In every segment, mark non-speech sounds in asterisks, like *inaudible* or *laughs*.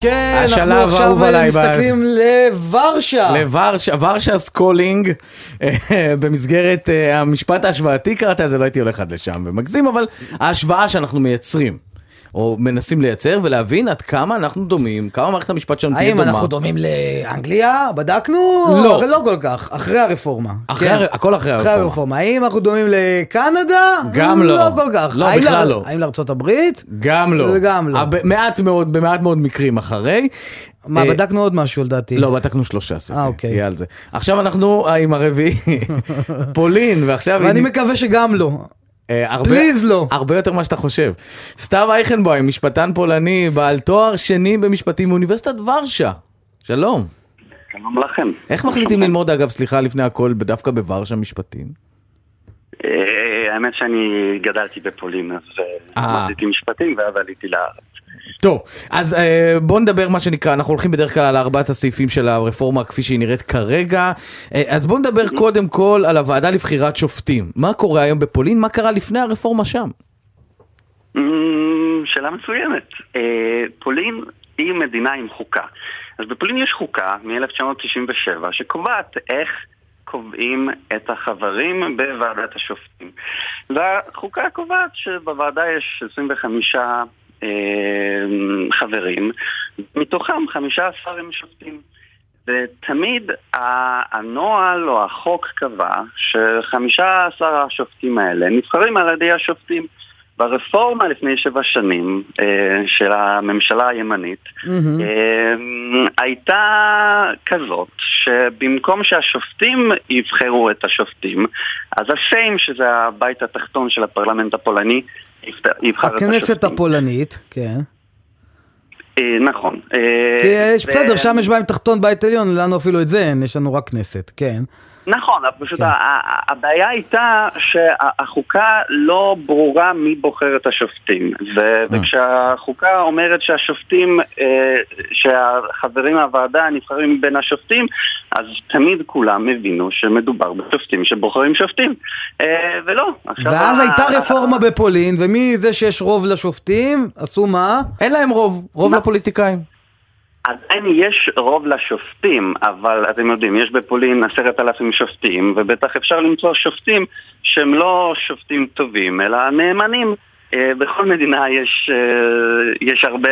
כן, אנחנו עכשיו אה, מסתכלים לוורשה. לוורשה, ורשה is calling, אה, במסגרת אה, המשפט ההשוואתי קראת לזה, לא הייתי הולך עד לשם ומגזים, אבל ההשוואה שאנחנו מייצרים, או מנסים לייצר ולהבין עד כמה אנחנו דומים, כמה מערכת המשפט שלנו תהיה האם דומה. אנחנו דומים לאנגליה? בדקנו? לא. לא כל כך, אחרי הרפורמה. אחרי כן. הכל אחרי אחרי הרפורמה. הרפורמה. האם אנחנו דומים לקנדה? גם לא. לא כל כך. לא, האם בכלל לאר- לא. האם לארצות הברית? גם לא. גם לא. הב- מעט מאוד, במעט מאוד מקרים אחרי. מה, אה, בדקנו עוד משהו לדעתי. לא, בדקנו שלושה ספרים, אה, אוקיי. תהיה על זה. עכשיו אנחנו אה, עם הרביעי, *laughs* פולין, ועכשיו... ואני מקווה שגם לא. אה, פליז לא. הרבה יותר ממה שאתה חושב. סתיו אייכנבוים, משפטן פולני, בעל תואר שני במשפטים מאוניברסיטת ורשה. שלום. שלום לכם. איך מחליטים ללמוד, אגב, סליחה, לפני הכל, דווקא בוורשה משפטים? אה, האמת שאני גדלתי בפולין, אז אה, אה. למדתי משפטים ואז עליתי לארץ. טוב, אז אה, בואו נדבר מה שנקרא, אנחנו הולכים בדרך כלל על ארבעת הסעיפים של הרפורמה כפי שהיא נראית כרגע. אה, אז בואו נדבר קודם כל על הוועדה לבחירת שופטים. מה קורה היום בפולין? מה קרה לפני הרפורמה שם? אמ, שאלה מצוינת. אה, פולין היא מדינה עם חוקה. אז בפולין יש חוקה מ-1997 שקובעת איך קובעים את החברים בוועדת השופטים. והחוקה קובעת שבוועדה יש 25 אה, חברים, מתוכם 15 הם שופטים. ותמיד הנוהל או החוק קבע שחמישה עשר השופטים האלה נבחרים על ידי השופטים. ברפורמה לפני שבע שנים אה, של הממשלה הימנית. אה, הייתה כזאת שבמקום שהשופטים יבחרו את השופטים, אז הסיים, שזה הבית התחתון של הפרלמנט הפולני, יבחר את השופטים. הכנסת הפולנית, כן. אה, נכון. אה, כי יש, בסדר, שם יש בית תחתון, בית עליון, לנו אפילו את זה אין, יש לנו רק כנסת, כן. נכון, פשוט כן. ה- ה- הבעיה הייתה שהחוקה לא ברורה מי בוחר את השופטים. ו- וכשהחוקה אומרת שהשופטים, אה, שהחברים מהוועדה נבחרים בין השופטים, אז תמיד כולם הבינו שמדובר בשופטים שבוחרים שופטים. אה, ולא. ואז ה- הייתה ה- רפורמה בפולין, ומזה שיש רוב לשופטים, עשו מה? אין להם רוב, רוב מה? לפוליטיקאים. עדיין יש רוב לשופטים, אבל אתם יודעים, יש בפולין עשרת אלפים שופטים, ובטח אפשר למצוא שופטים שהם לא שופטים טובים, אלא נאמנים. אה, בכל מדינה יש, אה, יש הרבה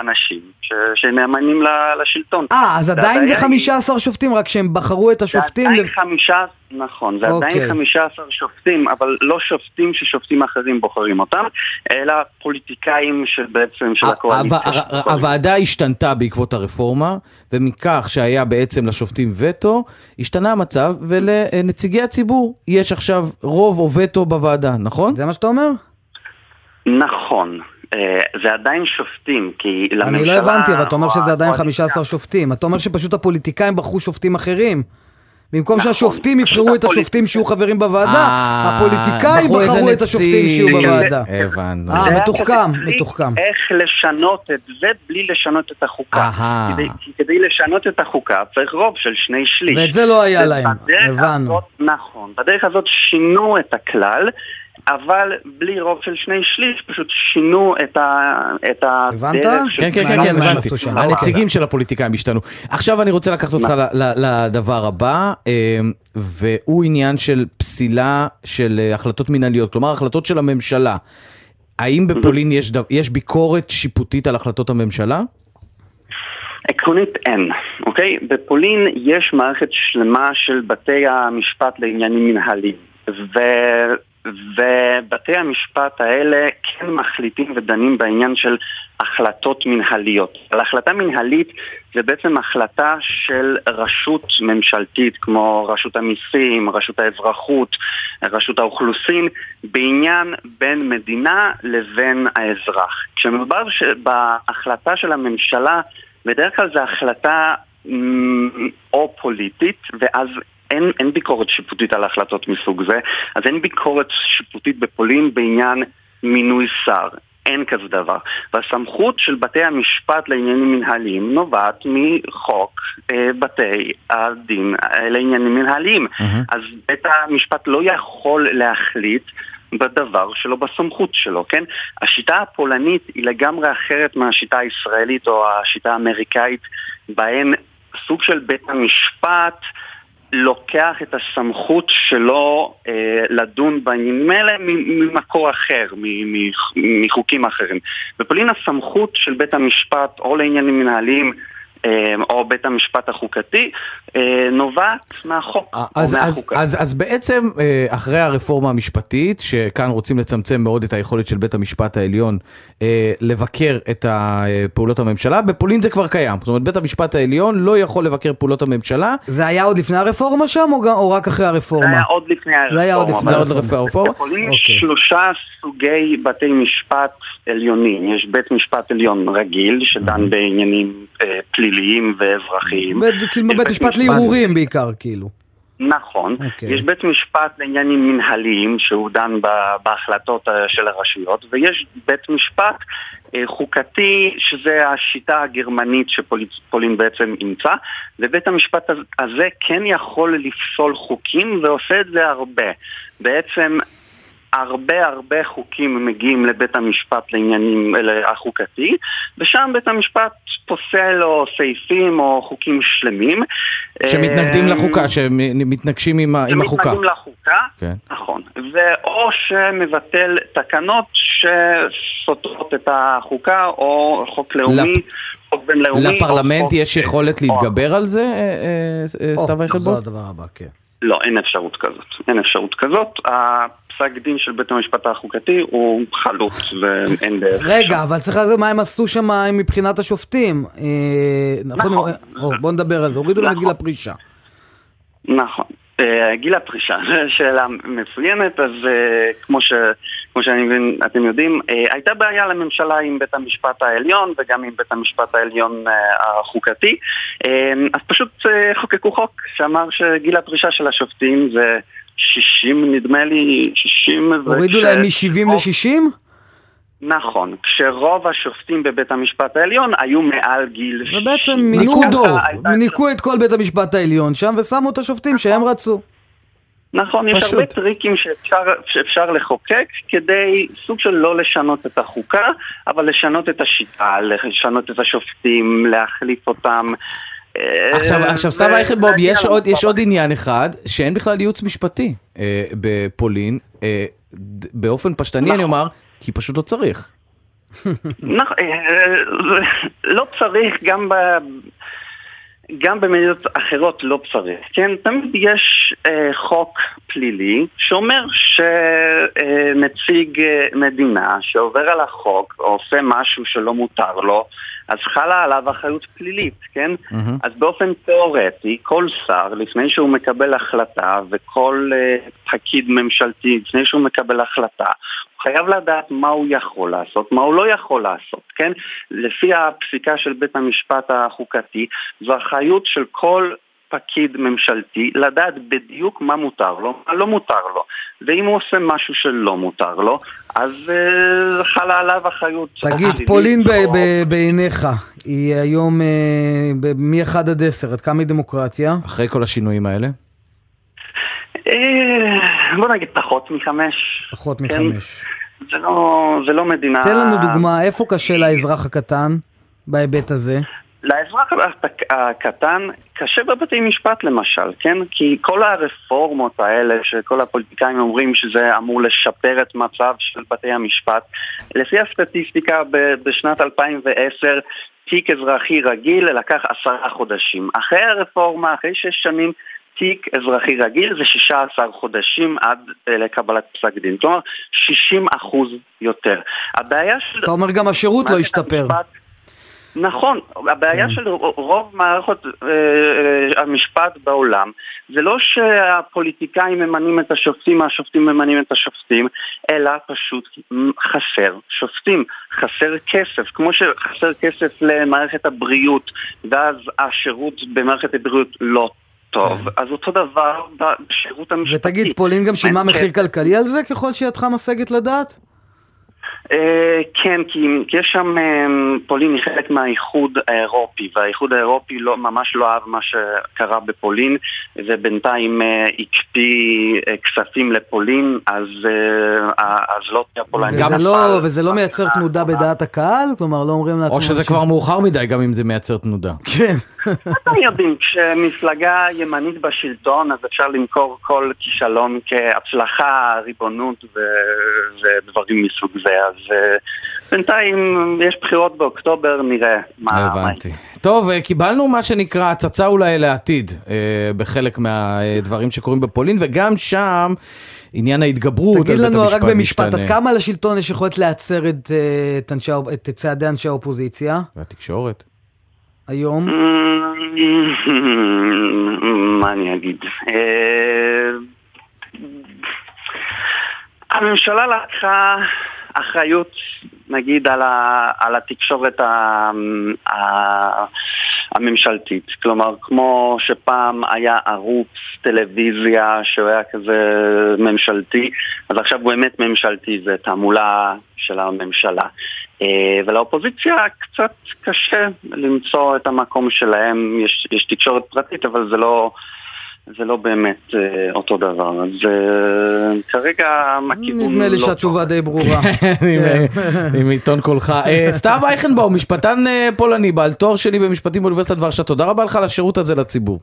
אנשים ש, שנאמנים ל- לשלטון. אה, אז עדיין זה והבעיה היא- 15 שופטים, רק שהם בחרו את זה השופטים. עדיין לב- חמישה, נכון, זה אוקיי. עדיין חמישה עשר שופטים, אבל לא שופטים ששופטים אחרים בוחרים אותם, אלא פוליטיקאים שבעצם של הקואליציה. הוועדה השתנתה בעקבות הרפורמה, ומכך שהיה בעצם לשופטים וטו, השתנה המצב, ולנציגי הציבור יש עכשיו רוב או וטו בוועדה, נכון? זה מה שאתה אומר? נכון. אה, זה עדיין שופטים, כי לממשלה... אני לא הבנתי, אבל אתה אומר או שזה עדיין הקואליציה- 15 שופטים. אתה אומר שפשוט הפוליטיקאים בחרו שופטים אחרים. במקום נכון. שהשופטים יבחרו את השופטים שיהיו חברים בוועדה, אה, הפוליטיקאים בחרו את השופטים. שיהיו בוועדה. הבנו. אה, מתוחכם, מתוחכם. איך לשנות את זה בלי לשנות את החוקה. אהה. כדי, לשנות את החוקה צריך רוב של שני שליש. ואת זה לא היה להם, הבנו. נכון. בדרך הזאת שינו את הכלל. אבל בלי רוב של שני שליש, פשוט שינו את, ה, את הבנת? הדרך של... כן, כן, כן, כן, הבנתי. שם. הנציגים של הפוליטיקאים השתנו. עכשיו אני רוצה לקחת אותך לדבר הבא, אה, והוא עניין של פסילה של אה, החלטות מנהליות, כלומר החלטות של הממשלה. האם בפולין יש דו- יש ביקורת שיפוטית על החלטות הממשלה? עקרונית אין, אוקיי? בפולין יש מערכת שלמה של בתי המשפט לעניינים מנהליים. ו... ובתי המשפט האלה כן מחליטים ודנים בעניין של החלטות מנהליות. על החלטה מנהלית זה בעצם החלטה של רשות ממשלתית כמו רשות המיסים, רשות האזרחות, רשות האוכלוסין, בעניין בין מדינה לבין האזרח. כשמדובר בהחלטה של הממשלה, בדרך כלל זו החלטה או פוליטית, ואז אין, אין ביקורת שיפוטית על החלטות מסוג זה, אז אין ביקורת שיפוטית בפולין בעניין מינוי שר. אין כזה דבר. והסמכות של בתי המשפט לעניינים מנהליים נובעת מחוק אה, בתי הדין אה, לעניינים מנהליים. מהמם. אז בית המשפט לא יכול להחליט בדבר שלו בסמכות שלו, כן? השיטה הפולנית היא לגמרי אחרת מהשיטה הישראלית או השיטה האמריקאית, בהן סוג של בית המשפט לוקח את הסמכות שלו אה, לדון בעניינים האלה ממקור אחר, מחוקים אחרים. בפולין הסמכות של בית המשפט או לעניינים מנהליים או בית המשפט החוקתי, אה, נובעת מהחוק אז, או אז, מהחוקה. אז, אז בעצם אה, אחרי הרפורמה המשפטית, שכאן רוצים לצמצם מאוד את היכולת של בית המשפט העליון לבקר את פעולות הממשלה, בפולין זה כבר קיים. זאת אומרת, בית המשפט העליון לא יכול לבקר פעולות הממשלה. זה היה עוד לפני הרפורמה שם, או, או רק אחרי הרפורמה? זה היה עוד לפני הרפורמה. זה היה עוד לפני הרפורמה? בפולין אוקיי. יש שלושה סוגי בתי משפט עליונים. יש בית משפט עליון רגיל, שדן בעניינים אה, פליליים ואזרחיים. בית- כאילו יש בית משפט לערעורים בעיקר, כאילו. נכון. אוקיי. יש בית משפט לעניינים מנהליים, שהוא דן בהחלטות אה, של הרשויות, ויש בית משפט אה, חוקתי, שזה השיטה הגרמנית שפולין בעצם אימצה, ובית המשפט הז- הזה כן יכול לפסול חוקים, ועושה את זה הרבה. בעצם... הרבה הרבה חוקים מגיעים לבית המשפט לעניינים החוקתי, ושם בית המשפט פוסל או סעיפים או חוקים שלמים. שמתנגדים אה, לחוקה, שמתנגשים עם, עם החוקה. שמתנגדים לחוקה, כן. נכון. ואו שמבטל תקנות שסותרות את החוקה, או חוק לאומי, חוק בינלאומי. או לפרלמנט יש יכולת או- להתגבר על זה, אה, אה, סתיו אייכלבוט? זה הדבר הבא, כן. לא, אין אפשרות כזאת. אין אפשרות כזאת. הפסק דין של בית המשפט החוקתי הוא חלוט ואין דרך. רגע, אבל צריך לדעת מה הם עשו שם מבחינת השופטים. אה, נכון, נכון. או, בוא נדבר על זה, הורידו להם את נכון. גיל הפרישה. נכון. אה, גיל הפרישה, זו שאלה מצוינת, אז אה, כמו, ש, כמו שאני מבין, אתם יודעים, אה, הייתה בעיה לממשלה עם בית המשפט העליון וגם עם בית המשפט העליון החוקתי, אז פשוט חוקקו חוק שאמר שגיל הפרישה של השופטים זה 60, נדמה לי, 60... הורידו וכש- להם מ-70 ל-60? נכון, כשרוב השופטים בבית המשפט העליון היו מעל גיל... ובעצם 60. מינקו, ככה הייתה- ניקו את כל בית המשפט העליון שם ושמו את השופטים שהם רצו. נכון, יש פשוט. הרבה טריקים שאפשר, שאפשר לחוקק כדי סוג של לא לשנות את החוקה, אבל לשנות את השיטה, לשנות את השופטים, להחליף אותם. אה, עכשיו, עכשיו סתיו ו- אייכלבוב, להגיע יש עוד, יש עוד עניין אחד, שאין בכלל ייעוץ משפטי אה, בפולין, אה, באופן פשטני אני אומר, כי פשוט לא צריך. נכון, אה, לא צריך גם ב... גם במדינות אחרות לא צריך, כן? תמיד יש אה, חוק פלילי שאומר שנציג אה, מדינה שעובר על החוק או עושה משהו שלא מותר לו, אז חלה עליו אחריות פלילית, כן? מהמם. אז באופן תיאורטי, כל שר, לפני שהוא מקבל החלטה, וכל אה, פקיד ממשלתי, לפני שהוא מקבל החלטה, הוא חייב לדעת מה הוא יכול לעשות, מה הוא לא יכול לעשות, כן? לפי הפסיקה של בית המשפט החוקתי, זו אחריות של כל פקיד ממשלתי לדעת בדיוק מה מותר לו, מה לא מותר לו. ואם הוא עושה משהו שלא מותר לו, אז אה, חלה עליו אחריות. תגיד, פולין ב- או- ב- בעיניך, היא היום מ-1 עד 10, עד כמה היא דמוקרטיה? אחרי כל השינויים האלה. אה, בוא נגיד פחות מחמש. פחות כן. מחמש. זה לא, זה לא מדינה... תן לנו דוגמה, איפה קשה לאזרח הקטן בהיבט הזה? לאזרח הק- הקטן קשה בבתי משפט למשל, כן? כי כל הרפורמות האלה שכל הפוליטיקאים אומרים שזה אמור לשפר את מצב של בתי המשפט, לפי הסטטיסטיקה בשנת 2010 תיק אזרחי רגיל לקח עשרה חודשים. אחרי הרפורמה, אחרי שש שנים, תיק אזרחי רגיל זה 16 חודשים עד אה, לקבלת פסק דין. כלומר, 60 אחוז יותר. הבעיה של... אתה אומר גם השירות לא השתפר. המשפט- נכון, הבעיה כן. של רוב מערכות אה, אה, המשפט בעולם זה לא שהפוליטיקאים ממנים את השופטים, השופטים ממנים את השופטים, אלא פשוט חסר שופטים, חסר כסף, כמו שחסר כסף למערכת הבריאות, ואז השירות במערכת הבריאות לא טוב, אז אותו דבר בשירות המשפטי. ותגיד, פולין גם שילמה מחיר. כלכלי על זה, ככל שידך משגת לדעת? אה, כן, כי כי יש שם, אה, פולין היא חלק מהאיחוד האירופי, והאיחוד האירופי לא, ממש לא אהב מה שקרה בפולין, ובינתיים אה, הקפיא אה, כספים לפולין, אז, אה, אז לא תהיה פולניה. וזה לא, וזה לא מייצר תנודה בדעת הקהל? כלומר, לא אומרים לעצמם... או שזה כבר מאוחר מדי, גם אם זה מייצר תנודה. כן. אתם יודעים, כשמפלגה ימנית בשלטון, אז אפשר למכור כל כישלון כהצלחה, ריבונות ו... ודברים מסוג זה. אז אה, בינתיים יש בחירות באוקטובר, נראה מה... מה הבנתי. טוב, אה, קיבלנו מה שנקרא הצצה אולי לעתיד אה, בחלק מהדברים שקורים בפולין, וגם שם עניין ההתגברות על בית תגיד המשפט לנו משתנה. רק במשפט, עד כמה לשלטון יש יכולת להצר את, את, אנשי, את צעדי אנשי האופוזיציה והתקשורת. היום? *laughs* מה אני אגיד? הממשלה לקחה אחריות, נגיד, על, ה, על התקשורת ה, ה, הממשלתית. כלומר, כמו שפעם היה ערוץ טלוויזיה שהוא היה כזה ממשלתי, אז עכשיו הוא באמת ממשלתי, זה תעמולה של הממשלה. אה, ולאופוזיציה קצת קשה למצוא את המקום שלהם, יש, יש תקשורת פרטית, אבל זה לא... זה לא באמת אה, אותו דבר, אז אה, כרגע הכיוון נדמה לי לא שהתשובה די ברורה. *laughs* עם, אה, עם עיתון קולך. אה, סתיו *laughs* אייכנבאום, משפטן פולני, בעל תואר שני במשפטים באוניברסיטת ורשה, תודה רבה לך על השירות הזה לציבור.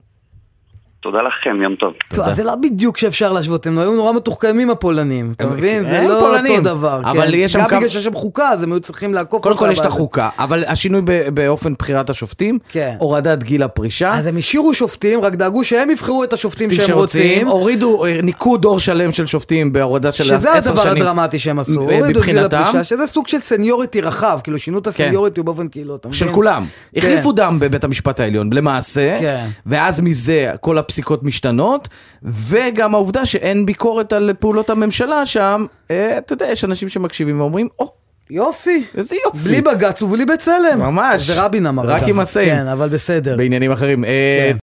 תודה לכם, יום טוב. טוב, אז זה לא בדיוק שאפשר להשוות, הם היו נורא מתוחכמים הפולנים, אתה מבין? זה לא פולנים, אותו דבר. אבל כן. יש שם גם כמה- בגלל שיש שם חוקה, אז הם היו צריכים לעקוף קודם כל יש את אבל- החוקה, אבל השינוי ב- באופן בחירת השופטים, כן. הורדת גיל הפרישה, אז הם השאירו שופטים, רק דאגו שהם יבחרו את השופטים שהם רוצים. הורידו, אה, ניקו דור שלם של שופטים בהורדה של שזה עשר הדבר שנים. הדרמטי שהם עשו, הורידו את גיל? הפרישה, שזה סוג של seniority רחב, כאילו שינו את ה seniority באופן כאילו, אתה של מבין? כולם. כן. החליפו דם בבית המשפט העליון, למעשה, כן. ואז מזה כל הפסיקות משתנות, וגם העובדה שאין ביקורת על פעולות הממשלה שם, אה, אתה יודע, יש אנשים שמקשיבים ואומרים, או, יופי. איזה יופי. בלי בג"ץ ובלי בצלם. ממש. זה רבין אמר. רק. עם הסיים. כן, אבל בסדר. בעניינים אחרים. אה, כן.